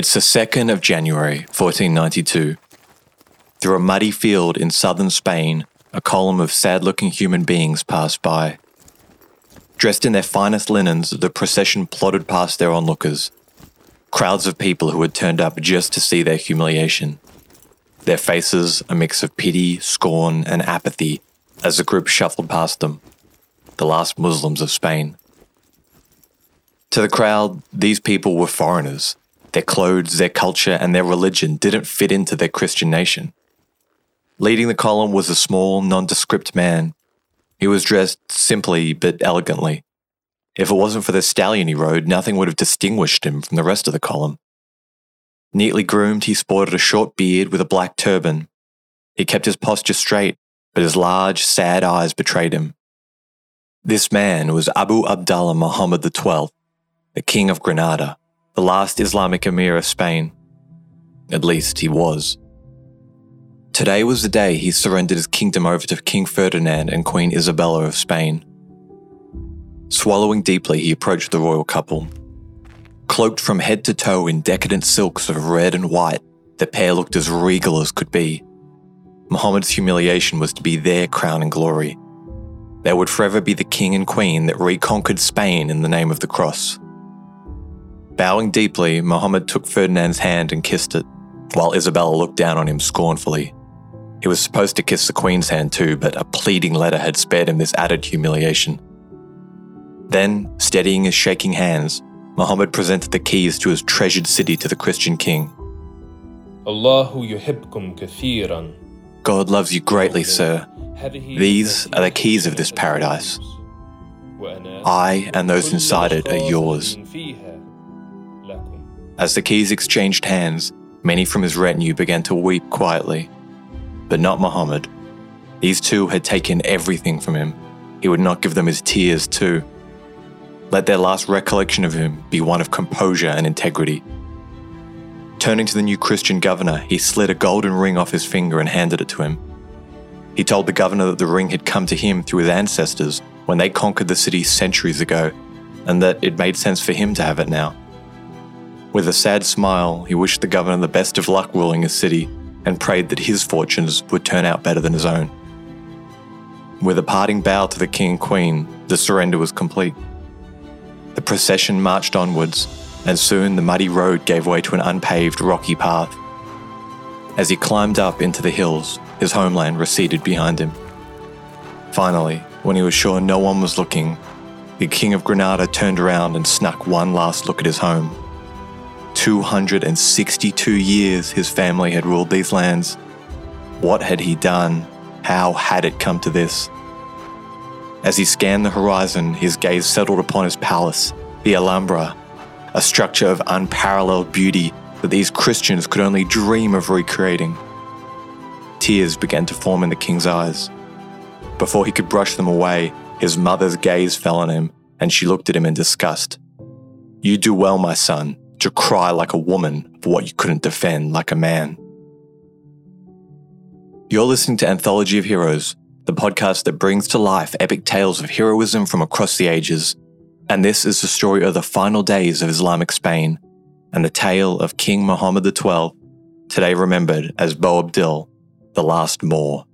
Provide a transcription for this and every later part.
It's the 2nd of January, 1492. Through a muddy field in southern Spain, a column of sad looking human beings passed by. Dressed in their finest linens, the procession plodded past their onlookers, crowds of people who had turned up just to see their humiliation. Their faces a mix of pity, scorn, and apathy as the group shuffled past them, the last Muslims of Spain. To the crowd, these people were foreigners. Their clothes, their culture, and their religion didn't fit into their Christian nation. Leading the column was a small, nondescript man. He was dressed simply but elegantly. If it wasn't for the stallion he rode, nothing would have distinguished him from the rest of the column. Neatly groomed, he sported a short beard with a black turban. He kept his posture straight, but his large, sad eyes betrayed him. This man was Abu Abdallah Muhammad XII, the King of Granada, the last Islamic emir of Spain. At least he was. Today was the day he surrendered his kingdom over to King Ferdinand and Queen Isabella of Spain. Swallowing deeply, he approached the royal couple. Cloaked from head to toe in decadent silks of red and white, the pair looked as regal as could be. Muhammad's humiliation was to be their crowning glory. They would forever be the king and queen that reconquered Spain in the name of the cross. Bowing deeply, Muhammad took Ferdinand's hand and kissed it, while Isabella looked down on him scornfully. He was supposed to kiss the Queen's hand too, but a pleading letter had spared him this added humiliation. Then, steadying his shaking hands, Muhammad presented the keys to his treasured city to the Christian king. God loves you greatly, sir. These are the keys of this paradise. I and those inside it are yours. As the keys exchanged hands, many from his retinue began to weep quietly. But not Muhammad. These two had taken everything from him. He would not give them his tears, too. Let their last recollection of him be one of composure and integrity. Turning to the new Christian governor, he slid a golden ring off his finger and handed it to him. He told the governor that the ring had come to him through his ancestors when they conquered the city centuries ago, and that it made sense for him to have it now. With a sad smile, he wished the governor the best of luck ruling his city and prayed that his fortunes would turn out better than his own. With a parting bow to the king and queen, the surrender was complete. The procession marched onwards, and soon the muddy road gave way to an unpaved, rocky path. As he climbed up into the hills, his homeland receded behind him. Finally, when he was sure no one was looking, the King of Granada turned around and snuck one last look at his home 262 years his family had ruled these lands. What had he done? How had it come to this? As he scanned the horizon, his gaze settled upon his palace, the Alhambra, a structure of unparalleled beauty that these Christians could only dream of recreating. Tears began to form in the king's eyes. Before he could brush them away, his mother's gaze fell on him, and she looked at him in disgust. You do well, my son, to cry like a woman for what you couldn't defend like a man. You're listening to Anthology of Heroes, the podcast that brings to life epic tales of heroism from across the ages. And this is the story of the final days of Islamic Spain and the tale of King Muhammad XII, today remembered as Boabdil, the last Moor.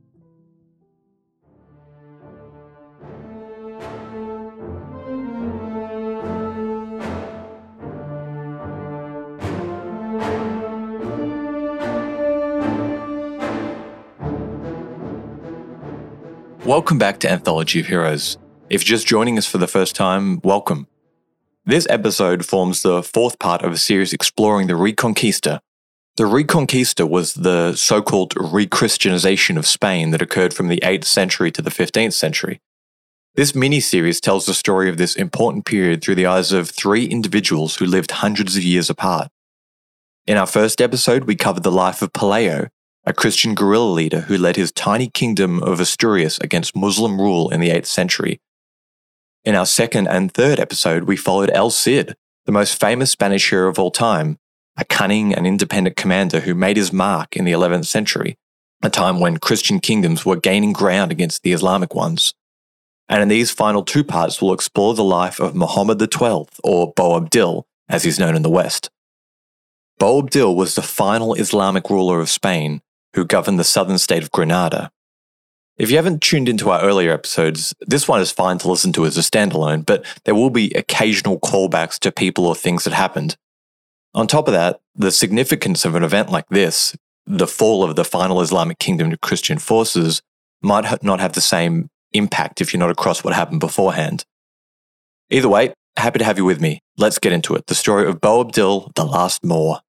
Welcome back to Anthology of Heroes. If you're just joining us for the first time, welcome. This episode forms the fourth part of a series exploring the Reconquista. The Reconquista was the so called re-Christianization of Spain that occurred from the 8th century to the 15th century. This mini series tells the story of this important period through the eyes of three individuals who lived hundreds of years apart. In our first episode, we covered the life of Pelayo, a Christian guerrilla leader who led his tiny kingdom of Asturias against Muslim rule in the 8th century. In our second and third episode, we followed El Cid, the most famous Spanish hero of all time, a cunning and independent commander who made his mark in the 11th century, a time when Christian kingdoms were gaining ground against the Islamic ones. And in these final two parts, we'll explore the life of Muhammad XII, or Boabdil, as he's known in the West. Boabdil was the final Islamic ruler of Spain who governed the southern state of Granada. If you haven't tuned into our earlier episodes, this one is fine to listen to as a standalone, but there will be occasional callbacks to people or things that happened. On top of that, the significance of an event like this, the fall of the final Islamic kingdom to Christian forces, might not have the same impact if you're not across what happened beforehand. Either way, happy to have you with me. Let's get into it. The story of Boabdil, the Last Moor.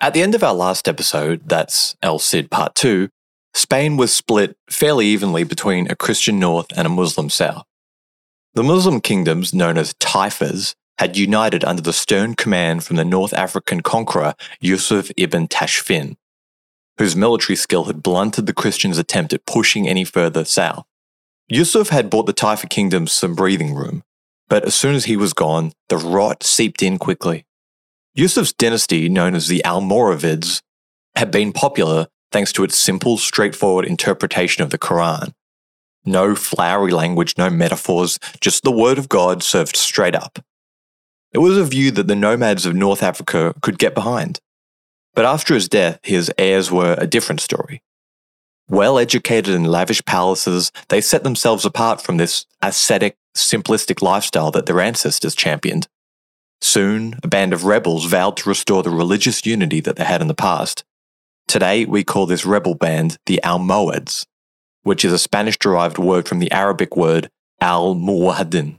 At the end of our last episode, that's El Cid Part 2, Spain was split fairly evenly between a Christian north and a Muslim south. The Muslim kingdoms, known as Taifas, had united under the stern command from the North African conqueror Yusuf ibn Tashfin, whose military skill had blunted the Christians' attempt at pushing any further south. Yusuf had bought the Taifa kingdoms some breathing room, but as soon as he was gone, the rot seeped in quickly. Yusuf's dynasty, known as the Almoravids, had been popular thanks to its simple, straightforward interpretation of the Quran. No flowery language, no metaphors, just the word of God served straight up. It was a view that the nomads of North Africa could get behind. But after his death, his heirs were a different story. Well educated in lavish palaces, they set themselves apart from this ascetic, simplistic lifestyle that their ancestors championed. Soon, a band of rebels vowed to restore the religious unity that they had in the past. Today, we call this rebel band the Almohads, which is a Spanish derived word from the Arabic word al muwahidin.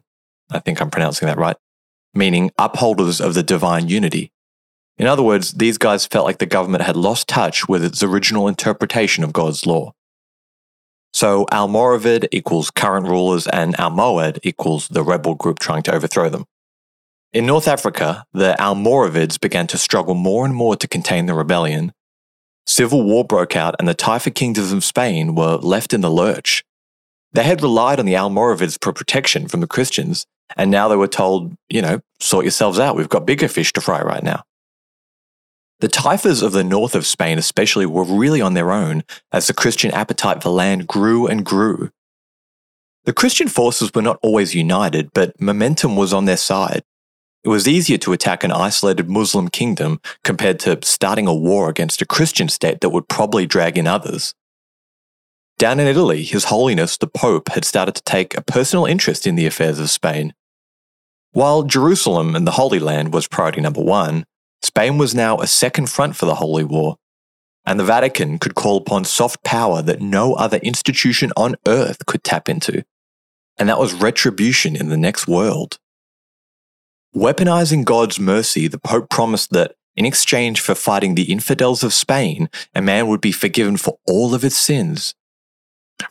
I think I'm pronouncing that right, meaning upholders of the divine unity. In other words, these guys felt like the government had lost touch with its original interpretation of God's law. So Almoravid equals current rulers and Almohad equals the rebel group trying to overthrow them. In North Africa, the Almoravids began to struggle more and more to contain the rebellion. Civil war broke out, and the Taifa kingdoms of Spain were left in the lurch. They had relied on the Almoravids for protection from the Christians, and now they were told, you know, sort yourselves out, we've got bigger fish to fry right now. The Taifas of the north of Spain, especially, were really on their own as the Christian appetite for land grew and grew. The Christian forces were not always united, but momentum was on their side. It was easier to attack an isolated Muslim kingdom compared to starting a war against a Christian state that would probably drag in others. Down in Italy, His Holiness the Pope had started to take a personal interest in the affairs of Spain. While Jerusalem and the Holy Land was priority number one, Spain was now a second front for the Holy War, and the Vatican could call upon soft power that no other institution on earth could tap into. And that was retribution in the next world. Weaponizing God's mercy, the Pope promised that in exchange for fighting the infidels of Spain, a man would be forgiven for all of his sins.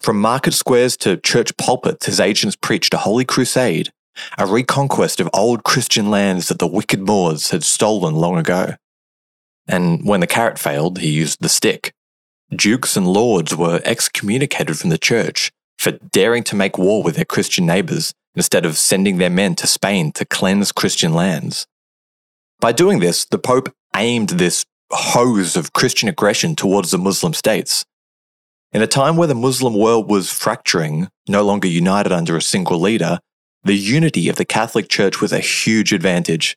From market squares to church pulpits, his agents preached a holy crusade, a reconquest of old Christian lands that the wicked Moors had stolen long ago. And when the carrot failed, he used the stick. Dukes and lords were excommunicated from the church for daring to make war with their Christian neighbours instead of sending their men to Spain to cleanse Christian lands. By doing this, the Pope aimed this hose of Christian aggression towards the Muslim states. In a time where the Muslim world was fracturing, no longer united under a single leader, the unity of the Catholic Church was a huge advantage.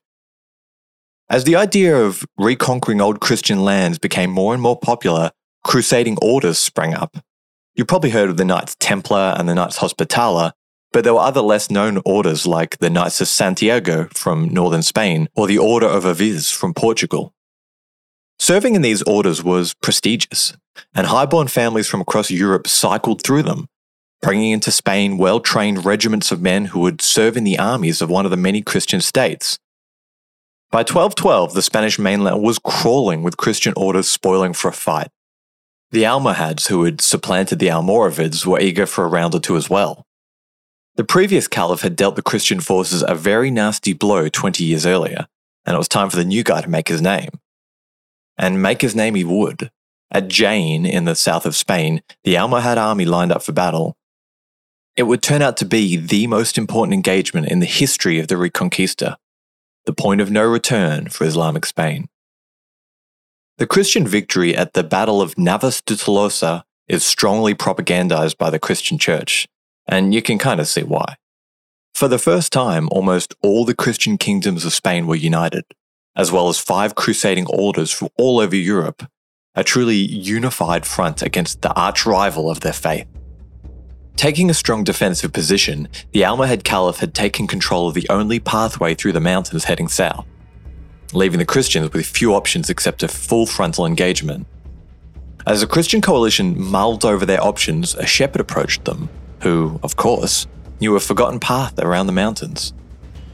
As the idea of reconquering old Christian lands became more and more popular, crusading orders sprang up. You've probably heard of the Knights Templar and the Knights Hospitaller, but there were other less known orders like the Knights of Santiago from northern Spain or the Order of Aviz from Portugal. Serving in these orders was prestigious, and highborn families from across Europe cycled through them, bringing into Spain well trained regiments of men who would serve in the armies of one of the many Christian states. By 1212, the Spanish mainland was crawling with Christian orders spoiling for a fight. The Almohads, who had supplanted the Almoravids, were eager for a round or two as well. The previous caliph had dealt the Christian forces a very nasty blow 20 years earlier, and it was time for the new guy to make his name. And make his name he would. At Jaén, in the south of Spain, the Almohad army lined up for battle. It would turn out to be the most important engagement in the history of the Reconquista, the point of no return for Islamic Spain. The Christian victory at the Battle of Navas de Tolosa is strongly propagandized by the Christian church, and you can kind of see why. For the first time, almost all the Christian kingdoms of Spain were united, as well as five crusading orders from all over Europe, a truly unified front against the arch rival of their faith. Taking a strong defensive position, the Almohad Caliph had taken control of the only pathway through the mountains heading south, leaving the Christians with few options except a full frontal engagement. As the Christian coalition mulled over their options, a shepherd approached them, who, of course, knew a forgotten path around the mountains.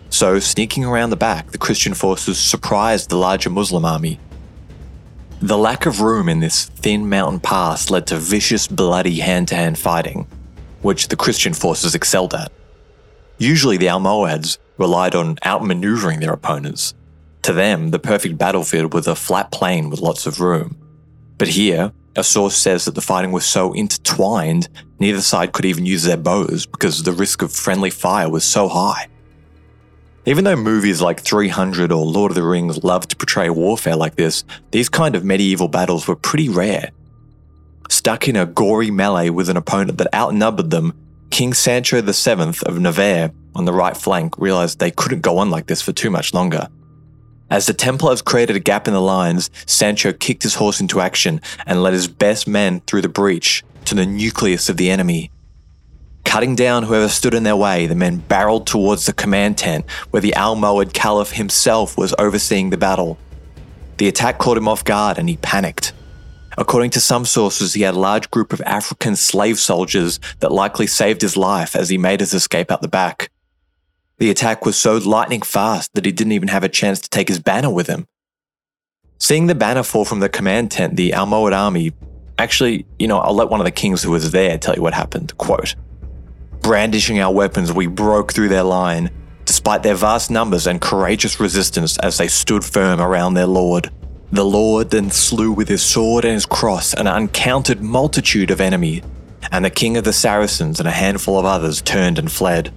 So, sneaking around the back, the Christian forces surprised the larger Muslim army. The lack of room in this thin mountain pass led to vicious, bloody hand to hand fighting, which the Christian forces excelled at. Usually, the Almohads relied on outmaneuvering their opponents. To them, the perfect battlefield was a flat plain with lots of room. But here, a source says that the fighting was so intertwined, neither side could even use their bows because the risk of friendly fire was so high. Even though movies like 300 or Lord of the Rings love to portray warfare like this, these kind of medieval battles were pretty rare. Stuck in a gory melee with an opponent that outnumbered them, King Sancho VII of Navarre on the right flank realized they couldn't go on like this for too much longer. As the Templars created a gap in the lines, Sancho kicked his horse into action and led his best men through the breach to the nucleus of the enemy. Cutting down whoever stood in their way, the men barreled towards the command tent where the Almohad Caliph himself was overseeing the battle. The attack caught him off guard and he panicked. According to some sources, he had a large group of African slave soldiers that likely saved his life as he made his escape out the back. The attack was so lightning fast that he didn't even have a chance to take his banner with him. Seeing the banner fall from the command tent, the Almohad army actually, you know, I'll let one of the kings who was there tell you what happened. Quote Brandishing our weapons, we broke through their line, despite their vast numbers and courageous resistance as they stood firm around their lord. The lord then slew with his sword and his cross an uncounted multitude of enemy, and the king of the Saracens and a handful of others turned and fled.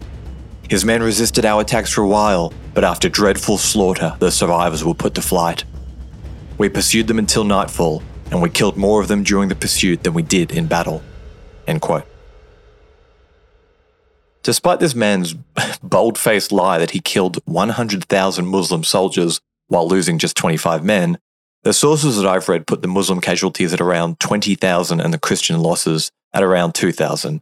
His men resisted our attacks for a while, but after dreadful slaughter, the survivors were put to flight. We pursued them until nightfall, and we killed more of them during the pursuit than we did in battle. Despite this man's bold faced lie that he killed 100,000 Muslim soldiers while losing just 25 men, the sources that I've read put the Muslim casualties at around 20,000 and the Christian losses at around 2,000.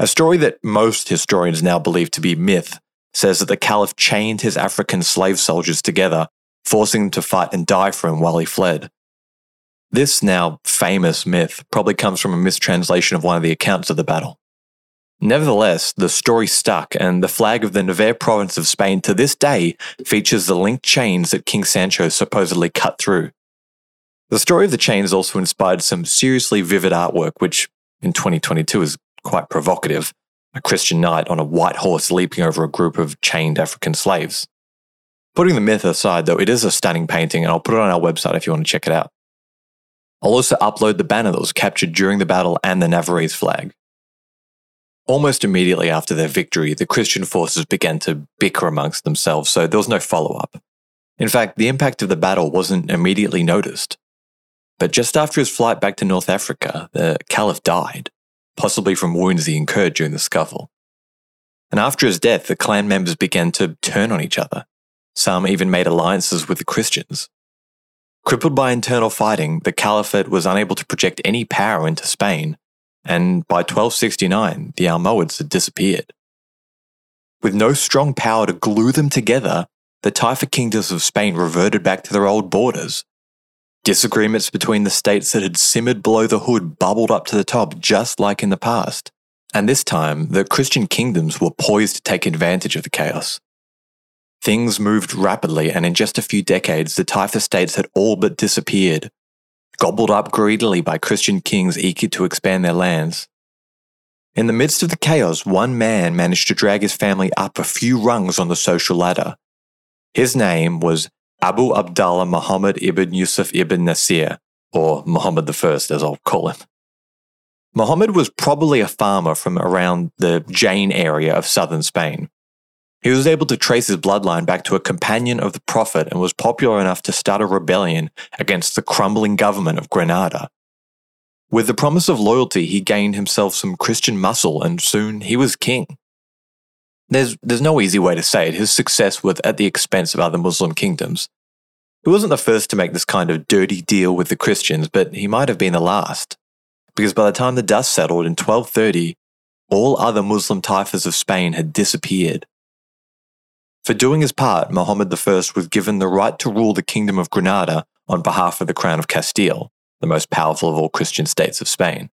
A story that most historians now believe to be myth says that the Caliph chained his African slave soldiers together, forcing them to fight and die for him while he fled. This now famous myth probably comes from a mistranslation of one of the accounts of the battle. Nevertheless, the story stuck, and the flag of the Navarre province of Spain to this day features the linked chains that King Sancho supposedly cut through. The story of the chains also inspired some seriously vivid artwork, which in 2022 is quite provocative a Christian knight on a white horse leaping over a group of chained African slaves. Putting the myth aside, though, it is a stunning painting, and I'll put it on our website if you want to check it out. I'll also upload the banner that was captured during the battle and the Navarrese flag. Almost immediately after their victory, the Christian forces began to bicker amongst themselves, so there was no follow up. In fact, the impact of the battle wasn't immediately noticed. But just after his flight back to North Africa, the Caliph died possibly from wounds he incurred during the scuffle. And after his death, the clan members began to turn on each other. Some even made alliances with the Christians. Crippled by internal fighting, the caliphate was unable to project any power into Spain, and by 1269, the Almohads had disappeared. With no strong power to glue them together, the Taifa kingdoms of Spain reverted back to their old borders, Disagreements between the states that had simmered below the hood bubbled up to the top, just like in the past. And this time, the Christian kingdoms were poised to take advantage of the chaos. Things moved rapidly, and in just a few decades, the Taifa states had all but disappeared, gobbled up greedily by Christian kings eager to expand their lands. In the midst of the chaos, one man managed to drag his family up a few rungs on the social ladder. His name was Abu Abdallah Muhammad ibn Yusuf ibn Nasir, or Muhammad I as I'll call him. Muhammad was probably a farmer from around the Jaén area of southern Spain. He was able to trace his bloodline back to a companion of the Prophet and was popular enough to start a rebellion against the crumbling government of Granada. With the promise of loyalty, he gained himself some Christian muscle and soon he was king. There's, there's no easy way to say it. His success was at the expense of other Muslim kingdoms. He wasn't the first to make this kind of dirty deal with the Christians, but he might have been the last. Because by the time the dust settled in 1230, all other Muslim taifas of Spain had disappeared. For doing his part, Muhammad I was given the right to rule the Kingdom of Granada on behalf of the Crown of Castile, the most powerful of all Christian states of Spain.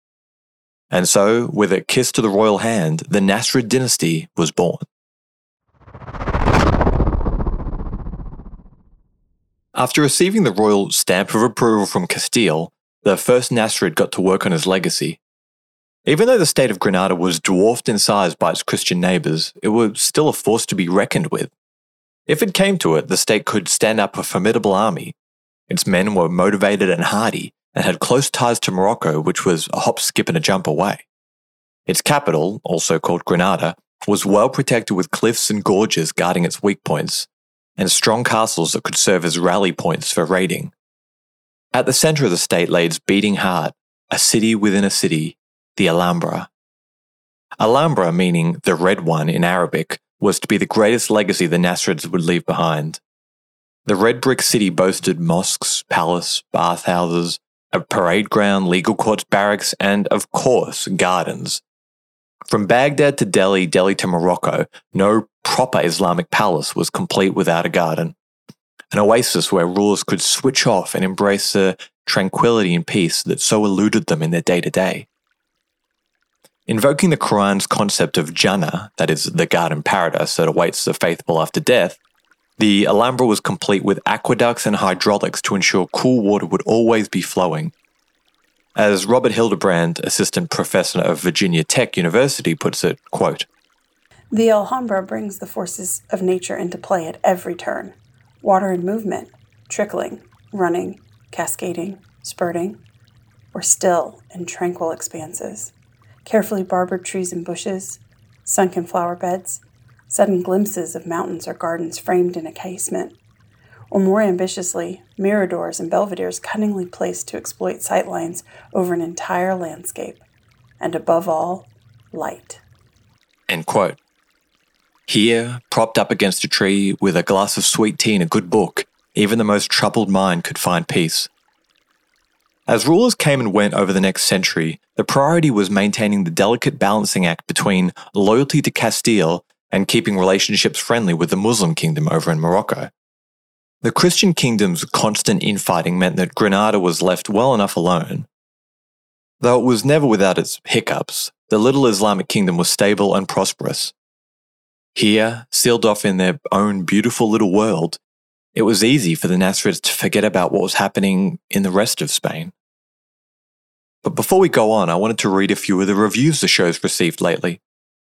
And so, with a kiss to the royal hand, the Nasrid dynasty was born. After receiving the royal stamp of approval from Castile, the first Nasrid got to work on his legacy. Even though the state of Granada was dwarfed in size by its Christian neighbours, it was still a force to be reckoned with. If it came to it, the state could stand up a formidable army. Its men were motivated and hardy, and had close ties to Morocco, which was a hop, skip, and a jump away. Its capital, also called Granada, was well protected with cliffs and gorges guarding its weak points, and strong castles that could serve as rally points for raiding. At the center of the state lay its beating heart, a city within a city, the Alhambra. Alhambra, meaning the red one in Arabic, was to be the greatest legacy the Nasrids would leave behind. The red brick city boasted mosques, palace, bathhouses, a parade ground, legal courts, barracks, and, of course, gardens. From Baghdad to Delhi, Delhi to Morocco, no proper Islamic palace was complete without a garden. An oasis where rulers could switch off and embrace the tranquility and peace that so eluded them in their day to day. Invoking the Quran's concept of Jannah, that is, the garden paradise that awaits the faithful after death, the Alhambra was complete with aqueducts and hydraulics to ensure cool water would always be flowing. As Robert Hildebrand, assistant professor of Virginia Tech University, puts it, quote, The Alhambra brings the forces of nature into play at every turn. Water in movement, trickling, running, cascading, spurting, or still in tranquil expanses. Carefully barbered trees and bushes, sunken flower beds, sudden glimpses of mountains or gardens framed in a casement, or more ambitiously, miradors and belvederes cunningly placed to exploit sightlines over an entire landscape, and above all, light. End quote. Here, propped up against a tree with a glass of sweet tea and a good book, even the most troubled mind could find peace. As rulers came and went over the next century, the priority was maintaining the delicate balancing act between loyalty to Castile and keeping relationships friendly with the Muslim kingdom over in Morocco. The Christian kingdom's constant infighting meant that Granada was left well enough alone. Though it was never without its hiccups, the little Islamic kingdom was stable and prosperous. Here, sealed off in their own beautiful little world, it was easy for the Nasrids to forget about what was happening in the rest of Spain. But before we go on, I wanted to read a few of the reviews the show's received lately.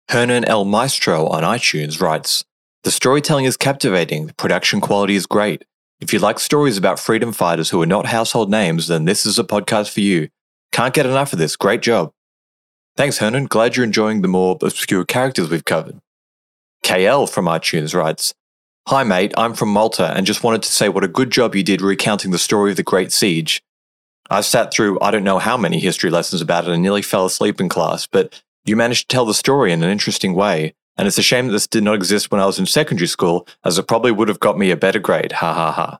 Hernan El Maestro on iTunes writes The storytelling is captivating, the production quality is great. If you like stories about freedom fighters who are not household names, then this is a podcast for you. Can't get enough of this. Great job. Thanks, Hernan. Glad you're enjoying the more obscure characters we've covered. KL from iTunes writes Hi, mate. I'm from Malta and just wanted to say what a good job you did recounting the story of the Great Siege. I've sat through I don't know how many history lessons about it and nearly fell asleep in class, but you managed to tell the story in an interesting way, and it's a shame that this did not exist when I was in secondary school, as it probably would have got me a better grade. Ha ha ha.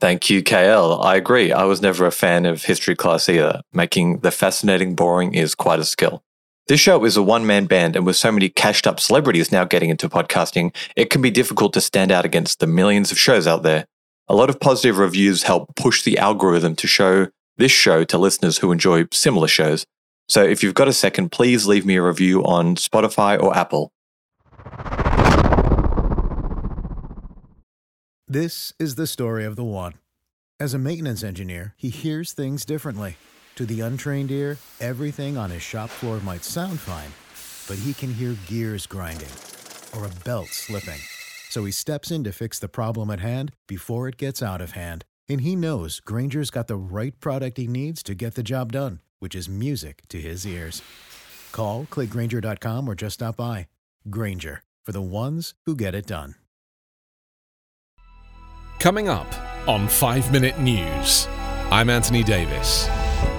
Thank you, KL. I agree. I was never a fan of history class either. Making the fascinating boring is quite a skill. This show is a one man band, and with so many cashed up celebrities now getting into podcasting, it can be difficult to stand out against the millions of shows out there. A lot of positive reviews help push the algorithm to show this show to listeners who enjoy similar shows. So if you've got a second, please leave me a review on Spotify or Apple. This is the story of the one. As a maintenance engineer, he hears things differently. To the untrained ear, everything on his shop floor might sound fine, but he can hear gears grinding or a belt slipping. So he steps in to fix the problem at hand before it gets out of hand. And he knows Grainger's got the right product he needs to get the job done which is music to his ears. Call, clickgrainger.com, or just stop by. Grainger, for the ones who get it done. Coming up on 5 Minute News, I'm Anthony Davis.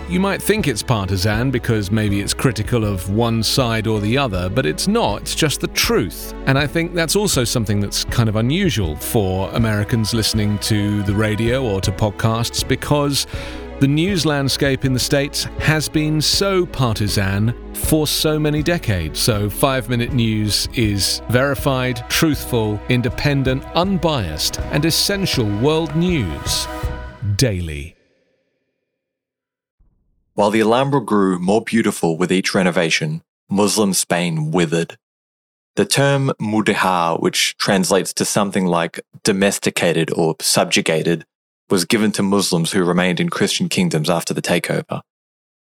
you might think it's partisan because maybe it's critical of one side or the other, but it's not. It's just the truth. And I think that's also something that's kind of unusual for Americans listening to the radio or to podcasts because the news landscape in the States has been so partisan for so many decades. So, five minute news is verified, truthful, independent, unbiased, and essential world news daily. While the Alhambra grew more beautiful with each renovation, Muslim Spain withered. The term mudéjar, which translates to something like domesticated or subjugated, was given to Muslims who remained in Christian kingdoms after the takeover.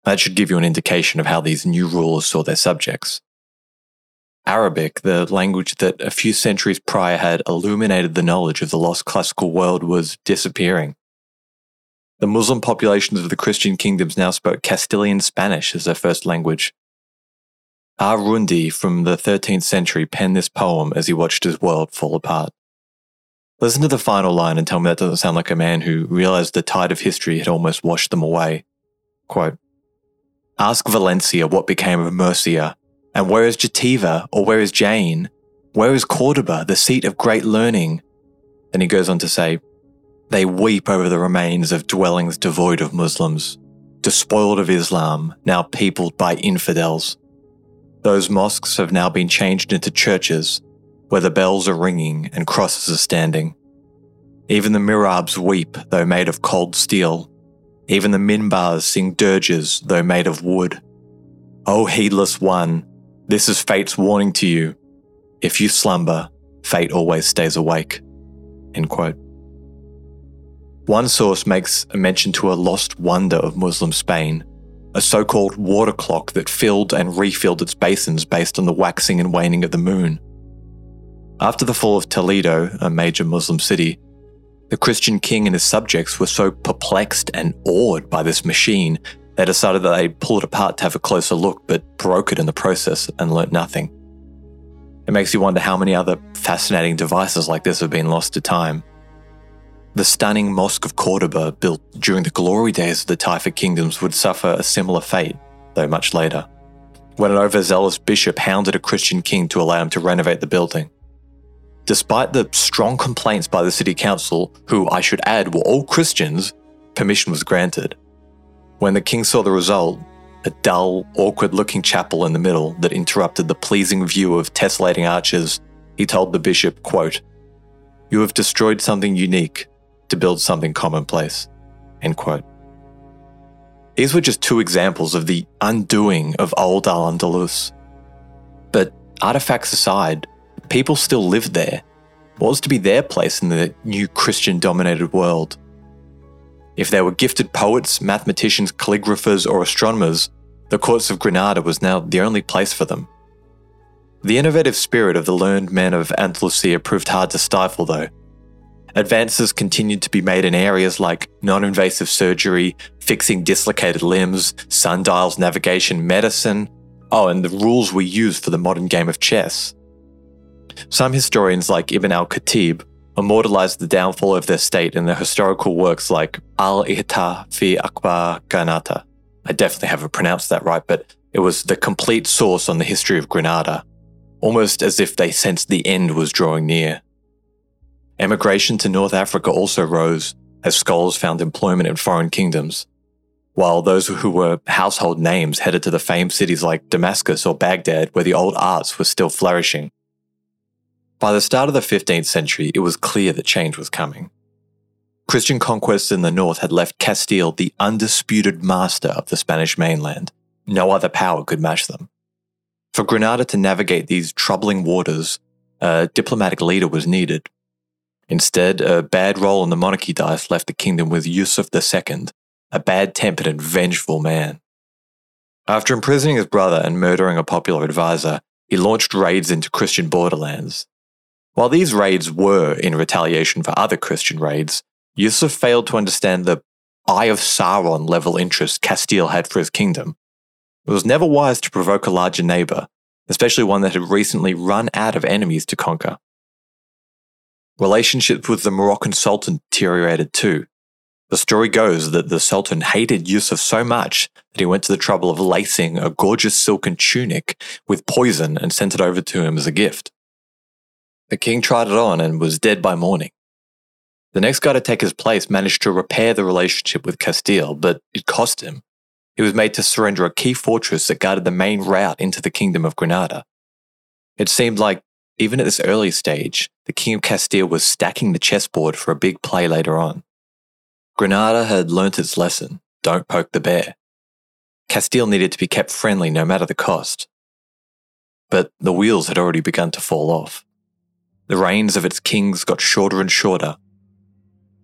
That should give you an indication of how these new rulers saw their subjects. Arabic, the language that a few centuries prior had illuminated the knowledge of the lost classical world, was disappearing. The Muslim populations of the Christian kingdoms now spoke Castilian Spanish as their first language. Ar-Rundi from the 13th century penned this poem as he watched his world fall apart. Listen to the final line and tell me that doesn't sound like a man who realized the tide of history had almost washed them away. Quote, Ask Valencia what became of Murcia, and where is Jativa, or where is Jaén? Where is Cordoba, the seat of great learning? Then he goes on to say, They weep over the remains of dwellings devoid of Muslims, despoiled of Islam, now peopled by infidels. Those mosques have now been changed into churches, where the bells are ringing and crosses are standing. Even the mihrabs weep, though made of cold steel. Even the minbars sing dirges, though made of wood. O heedless one, this is fate's warning to you. If you slumber, fate always stays awake. End quote. One source makes a mention to a lost wonder of Muslim Spain, a so called water clock that filled and refilled its basins based on the waxing and waning of the moon. After the fall of Toledo, a major Muslim city, the Christian king and his subjects were so perplexed and awed by this machine, they decided that they'd pull it apart to have a closer look, but broke it in the process and learnt nothing. It makes you wonder how many other fascinating devices like this have been lost to time. The stunning Mosque of Cordoba, built during the glory days of the Taifa kingdoms, would suffer a similar fate, though much later, when an overzealous bishop hounded a Christian king to allow him to renovate the building. Despite the strong complaints by the city council, who I should add were all Christians, permission was granted. When the king saw the result, a dull, awkward looking chapel in the middle that interrupted the pleasing view of tessellating arches, he told the bishop, quote, You have destroyed something unique to build something commonplace. End quote. These were just two examples of the undoing of old Al Andalus. But artifacts aside, people still lived there. What was to be their place in the new Christian dominated world? If they were gifted poets, mathematicians, calligraphers, or astronomers, the courts of Granada was now the only place for them. The innovative spirit of the learned men of Andalusia proved hard to stifle, though. Advances continued to be made in areas like non invasive surgery, fixing dislocated limbs, sundials, navigation, medicine. Oh, and the rules we use for the modern game of chess. Some historians, like Ibn al Khatib, immortalized the downfall of their state in their historical works like Al Ihta fi Akbar Granada. I definitely haven't pronounced that right, but it was the complete source on the history of Granada, almost as if they sensed the end was drawing near. Emigration to North Africa also rose as scholars found employment in foreign kingdoms, while those who were household names headed to the famed cities like Damascus or Baghdad, where the old arts were still flourishing. By the start of the 15th century, it was clear that change was coming. Christian conquests in the north had left Castile the undisputed master of the Spanish mainland. No other power could match them. For Granada to navigate these troubling waters, a diplomatic leader was needed. Instead, a bad roll in the monarchy dice left the kingdom with Yusuf II, a bad tempered and vengeful man. After imprisoning his brother and murdering a popular advisor, he launched raids into Christian borderlands, while these raids were in retaliation for other Christian raids, Yusuf failed to understand the Eye of Sauron level interest Castile had for his kingdom. It was never wise to provoke a larger neighbour, especially one that had recently run out of enemies to conquer. Relationships with the Moroccan Sultan deteriorated too. The story goes that the Sultan hated Yusuf so much that he went to the trouble of lacing a gorgeous silken tunic with poison and sent it over to him as a gift. The king it on and was dead by morning. The next guy to take his place managed to repair the relationship with Castile, but it cost him. He was made to surrender a key fortress that guarded the main route into the Kingdom of Granada. It seemed like, even at this early stage, the King of Castile was stacking the chessboard for a big play later on. Granada had learnt its lesson don't poke the bear. Castile needed to be kept friendly no matter the cost. But the wheels had already begun to fall off. The reigns of its kings got shorter and shorter.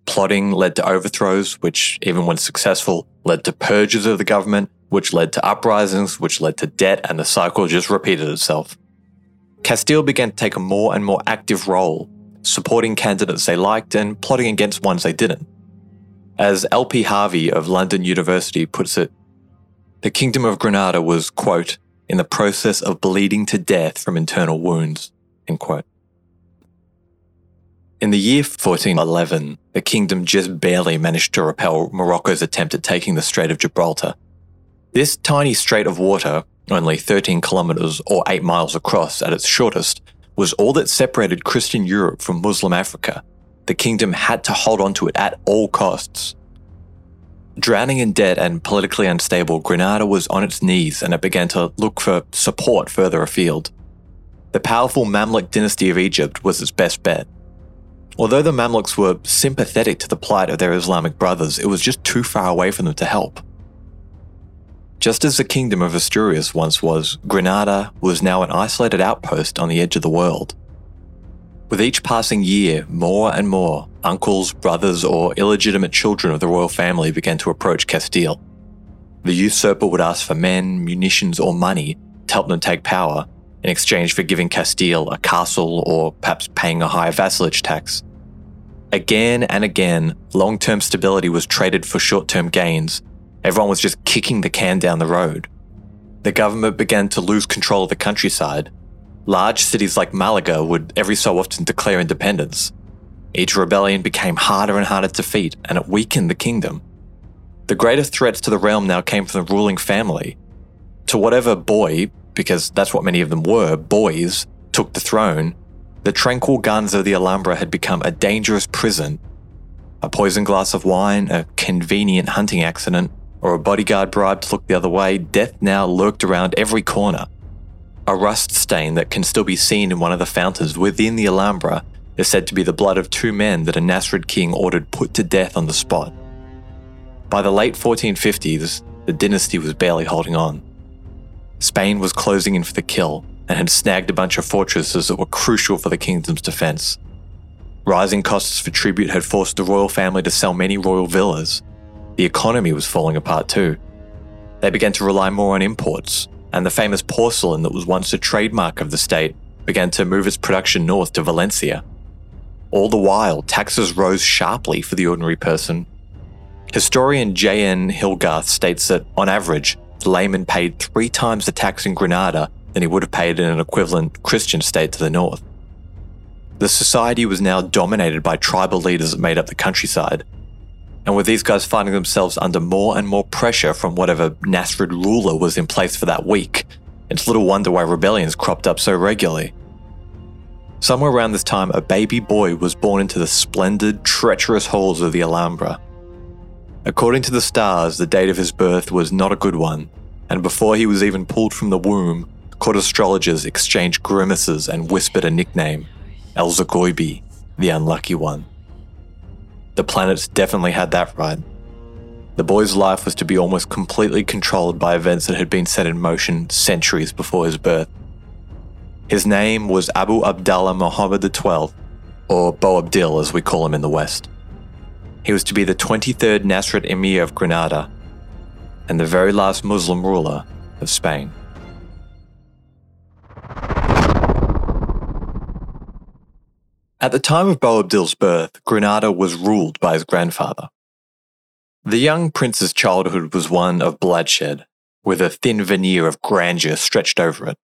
Plotting led to overthrows, which, even when successful, led to purges of the government, which led to uprisings, which led to debt, and the cycle just repeated itself. Castile began to take a more and more active role, supporting candidates they liked and plotting against ones they didn't. As L.P. Harvey of London University puts it, the Kingdom of Granada was, quote, in the process of bleeding to death from internal wounds, end quote. In the year 1411, the kingdom just barely managed to repel Morocco's attempt at taking the Strait of Gibraltar. This tiny strait of water, only 13 kilometres or 8 miles across at its shortest, was all that separated Christian Europe from Muslim Africa. The kingdom had to hold on to it at all costs. Drowning in debt and politically unstable, Granada was on its knees and it began to look for support further afield. The powerful Mamluk dynasty of Egypt was its best bet. Although the Mamluks were sympathetic to the plight of their Islamic brothers, it was just too far away for them to help. Just as the kingdom of Asturias once was, Granada was now an isolated outpost on the edge of the world. With each passing year, more and more uncles, brothers, or illegitimate children of the royal family began to approach Castile. The usurper would ask for men, munitions, or money to help them take power in exchange for giving Castile a castle or perhaps paying a higher vassalage tax. Again and again, long term stability was traded for short term gains. Everyone was just kicking the can down the road. The government began to lose control of the countryside, Large cities like Malaga would every so often declare independence. Each rebellion became harder and harder to defeat, and it weakened the kingdom. The greatest threats to the realm now came from the ruling family. To whatever boy, because that's what many of them were, boys, took the throne, the tranquil gardens of the Alhambra had become a dangerous prison. A poisoned glass of wine, a convenient hunting accident, or a bodyguard bribe to look the other way, death now lurked around every corner. A rust stain that can still be seen in one of the fountains within the Alhambra is said to be the blood of two men that a Nasrid king ordered put to death on the spot. By the late 1450s, the dynasty was barely holding on. Spain was closing in for the kill and had snagged a bunch of fortresses that were crucial for the kingdom's defense. Rising costs for tribute had forced the royal family to sell many royal villas. The economy was falling apart too. They began to rely more on imports, and the famous porcelain that was once a trademark of the state began to move its production north to Valencia. All the while, taxes rose sharply for the ordinary person. Historian J.N. Hillgarth states that, on average, the layman paid three times the tax in Granada than he would have paid in an equivalent Christian state to the north. The society was now dominated by tribal leaders that made up the countryside, and with these guys finding themselves under more and more pressure from whatever Nasrid ruler was in place for that week, it's little wonder why rebellions cropped up so regularly. Somewhere around this time, a baby boy was born into the splendid, treacherous halls of the Alhambra. According to the stars, the date of his birth was not a good one, and before he was even pulled from the womb, court astrologers exchanged grimaces and whispered a nickname El Zogoibi, the unlucky one. The planets definitely had that right. The boy's life was to be almost completely controlled by events that had been set in motion centuries before his birth. His name was Abu Abdallah Muhammad XII, or Boabdil as we call him in the West. He was to be the 23rd Nasrid Emir of Granada and the very last Muslim ruler of Spain. At the time of Boabdil's birth, Granada was ruled by his grandfather. The young prince's childhood was one of bloodshed, with a thin veneer of grandeur stretched over it.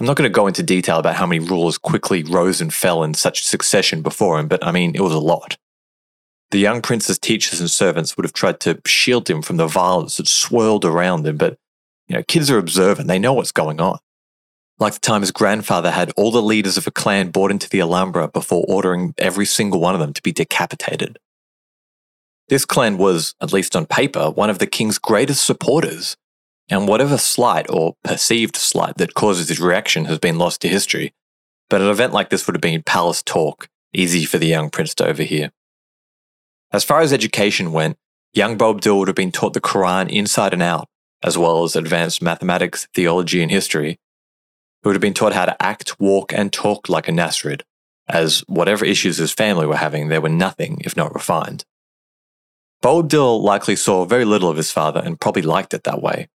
I'm not going to go into detail about how many rulers quickly rose and fell in such succession before him, but I mean, it was a lot. the young prince's teachers and servants would have tried to shield him from the violence that swirled around him, but you know, kids are observant, they know what's going on. Like the time his grandfather had all the leaders of a clan brought into the Alhambra before ordering every single one of them to be decapitated. This clan was, at least on paper, one of the king's greatest supporters, and whatever slight or perceived slight that causes his reaction has been lost to history. But an event like this would have been palace talk, easy for the young prince to overhear. As far as education went, young Boabdil would have been taught the Quran inside and out, as well as advanced mathematics, theology, and history. He would have been taught how to act, walk, and talk like a Nasrid, as whatever issues his family were having, they were nothing if not refined. Boabdil likely saw very little of his father and probably liked it that way.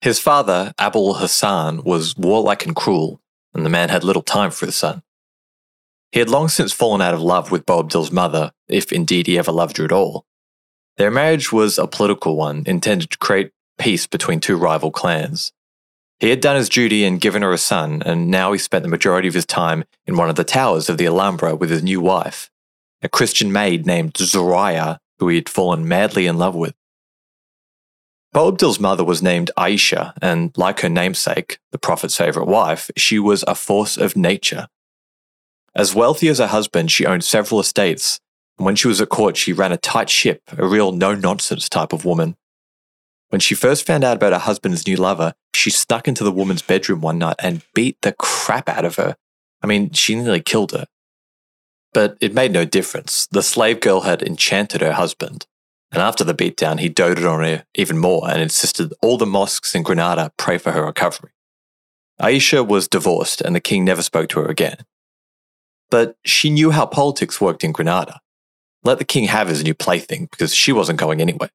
His father, Abul Hassan, was warlike and cruel, and the man had little time for his son. He had long since fallen out of love with Boabdil's mother, if indeed he ever loved her at all. Their marriage was a political one intended to create peace between two rival clans. He had done his duty and given her a son, and now he spent the majority of his time in one of the towers of the Alhambra with his new wife, a Christian maid named Zoraya, who he had fallen madly in love with. Boabdil's mother was named Aisha, and like her namesake, the Prophet's favourite wife, she was a force of nature, as wealthy as her husband, she owned several estates, and when she was at court, she ran a tight ship, a real no nonsense type of woman. When she first found out about her husband's new lover, she snuck into the woman's bedroom one night and beat the crap out of her. I mean, she nearly killed her. But it made no difference. The slave girl had enchanted her husband. And after the beatdown, he doted on her even more and insisted all the mosques in Granada pray for her recovery. Aisha was divorced, and the king never spoke to her again but she knew how politics worked in Granada. Let the king have his new plaything because she wasn't going anywhere.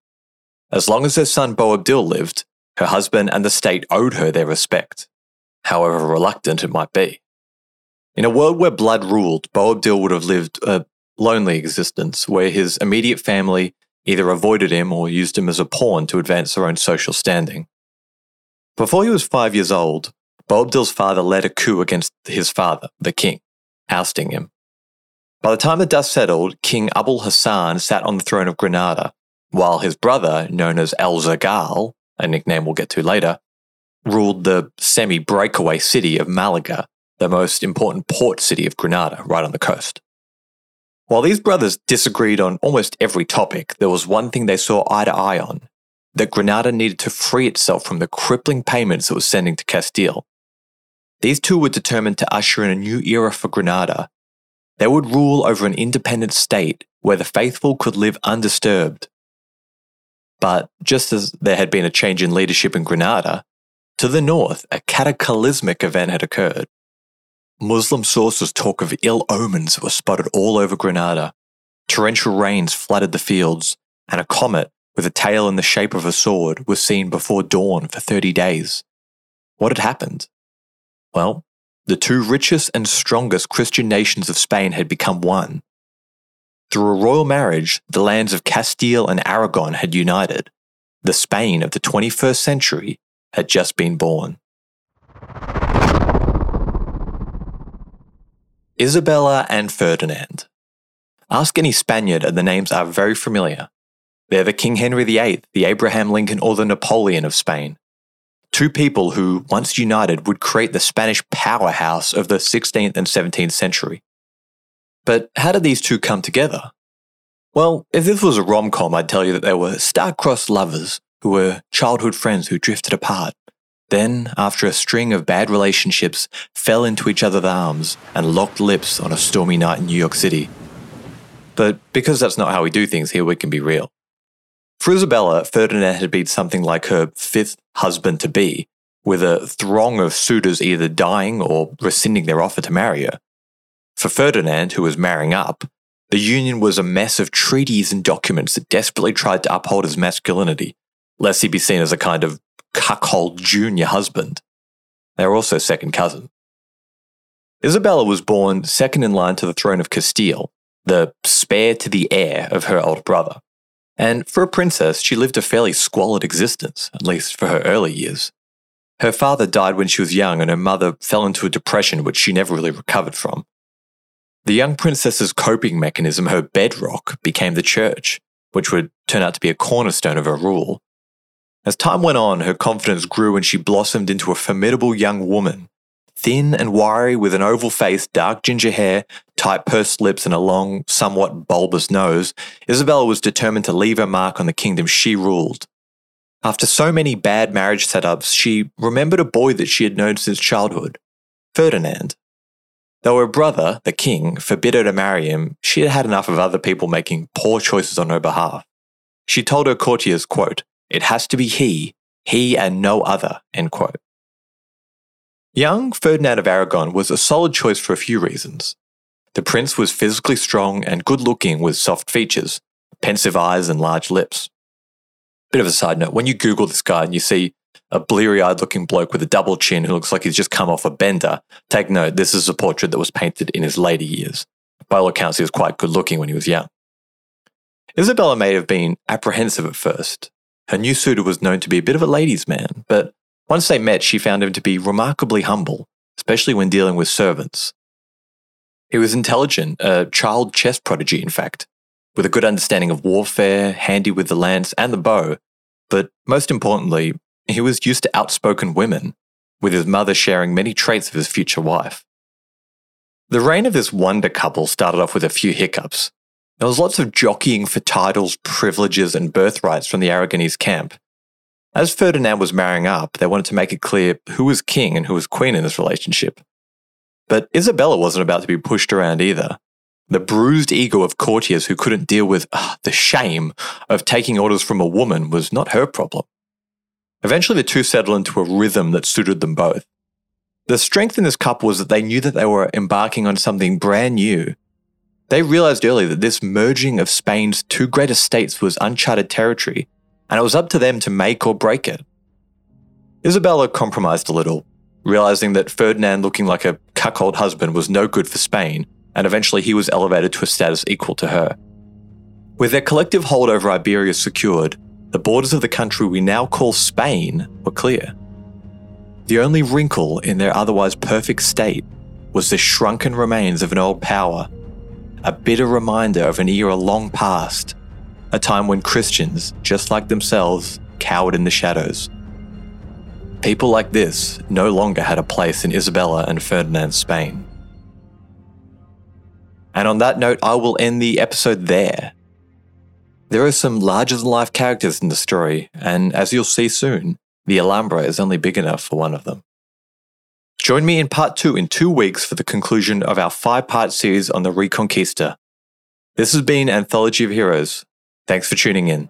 As long as her son Boabdil lived, her husband and the state owed her their respect, however reluctant it might be. In a world where blood ruled, Boabdil would have lived a lonely existence where his immediate family either avoided him or used him as a pawn to advance their own social standing. Before he was five years old, Boabdil's father led a coup against his father, the king ousting him. By the time the dust settled, King Abul Hassan sat on the throne of Granada, while his brother, known as El Zagal, a nickname we'll get to later, ruled the semi breakaway city of Malaga, the most important port city of Granada, right on the coast. While these brothers disagreed on almost every topic, there was one thing they saw eye to eye on that Granada needed to free itself from the crippling payments it was sending to Castile these two were determined to usher in a new era for Granada. They would rule over an independent state where the faithful could live undisturbed. But just as there had been a change in leadership in Granada, to the north, a cataclysmic event had occurred. Muslim sources talk of ill omens that were spotted all over Granada. Torrential rains flooded the fields, and a comet with a tail in the shape of a sword was seen before dawn for 30 days. What had happened? Well, the two richest and strongest Christian nations of Spain had become one. Through a royal marriage, the lands of Castile and Aragon had united. The Spain of the 21st century had just been born. Isabella and Ferdinand. Ask any Spaniard, and the names are very familiar. They're the King Henry VIII, the Abraham Lincoln, or the Napoleon of Spain two people who, once united, would create the Spanish powerhouse of the 16th and 17th century. But how did these two come together? Well, if this was a rom com, I'd tell you that they were star-crossed lovers who were childhood friends who drifted apart. Then, after a string of bad relationships, fell into each other's arms and locked lips on a stormy night in New York City. But because that's not how we do things here, we can be real. For Isabella, Ferdinand had been something like her fifth husband to be, with a throng of suitors either dying or rescinding their offer to marry her. For Ferdinand, who was marrying up, the union was a mess of treaties and documents that desperately tried to uphold his masculinity, lest he be seen as a kind of cuckold junior husband. They were also second cousins. Isabella was born second in line to the throne of Castile, the spare to the heir of her older brother. And for a princess, she lived a fairly squalid existence, at least for her early years. Her father died when she was young, and her mother fell into a depression which she never really recovered from. The young princess's coping mechanism, her bedrock, became the church, which would turn out to be a cornerstone of her rule. As time went on, her confidence grew and she blossomed into a formidable young woman. Thin and wiry, with an oval face, dark ginger hair, tight pursed lips, and a long, somewhat bulbous nose, Isabella was determined to leave her mark on the kingdom she ruled. After so many bad marriage setups, she remembered a boy that she had known since childhood, Ferdinand. Though her brother, the king, forbid her to marry him, she had had enough of other people making poor choices on her behalf. She told her courtiers, quote, it has to be he, he and no other, end quote. Young Ferdinand of Aragon was a solid choice for a few reasons. The prince was physically strong and good looking with soft features, pensive eyes, and large lips. Bit of a side note when you Google this guy and you see a bleary eyed looking bloke with a double chin who looks like he's just come off a bender, take note this is a portrait that was painted in his later years. By all accounts, he was quite good looking when he was young. Isabella may have been apprehensive at first, her new suitor was known to be a bit of a ladies' man, but once they met, she found him to be remarkably humble, especially when dealing with servants. He was intelligent, a child chess prodigy, in fact, with a good understanding of warfare, handy with the lance and the bow, but most importantly, he was used to outspoken women, with his mother sharing many traits of his future wife. The reign of this wonder couple started off with a few hiccups, there was lots of jockeying for titles, privileges, and birthrights from the Aragonese camp. As Ferdinand was marrying up, they wanted to make it clear who was king and who was queen in this relationship. But Isabella wasn't about to be pushed around either. The bruised ego of courtiers who couldn't deal with uh, the shame of taking orders from a woman was not her problem. Eventually, the two settled into a rhythm that suited them both. The strength in this couple was that they knew that they were embarking on something brand new they realized early that this merging of Spain's two great estates was uncharted territory, and it was up to them to make or break it. Isabella compromised a little, realizing that Ferdinand looking like a cuckold husband was no good for Spain, and eventually he was elevated to a status equal to her. With their collective hold over Iberia secured, the borders of the country we now call Spain were clear. The only wrinkle in their otherwise perfect state was the shrunken remains of an old power a bitter reminder of an era long past, a time when Christians, just like themselves, cowered in the shadows. People like this no longer had a place in Isabella and Ferdinand's Spain. And on that note, I will end the episode there. There are some larger than life characters in the story, and as you'll see soon, the Alhambra is only big enough for one of them. Join me in part two in two weeks for the conclusion of our five part series on the Reconquista. This has been Anthology of Heroes. Thanks for tuning in.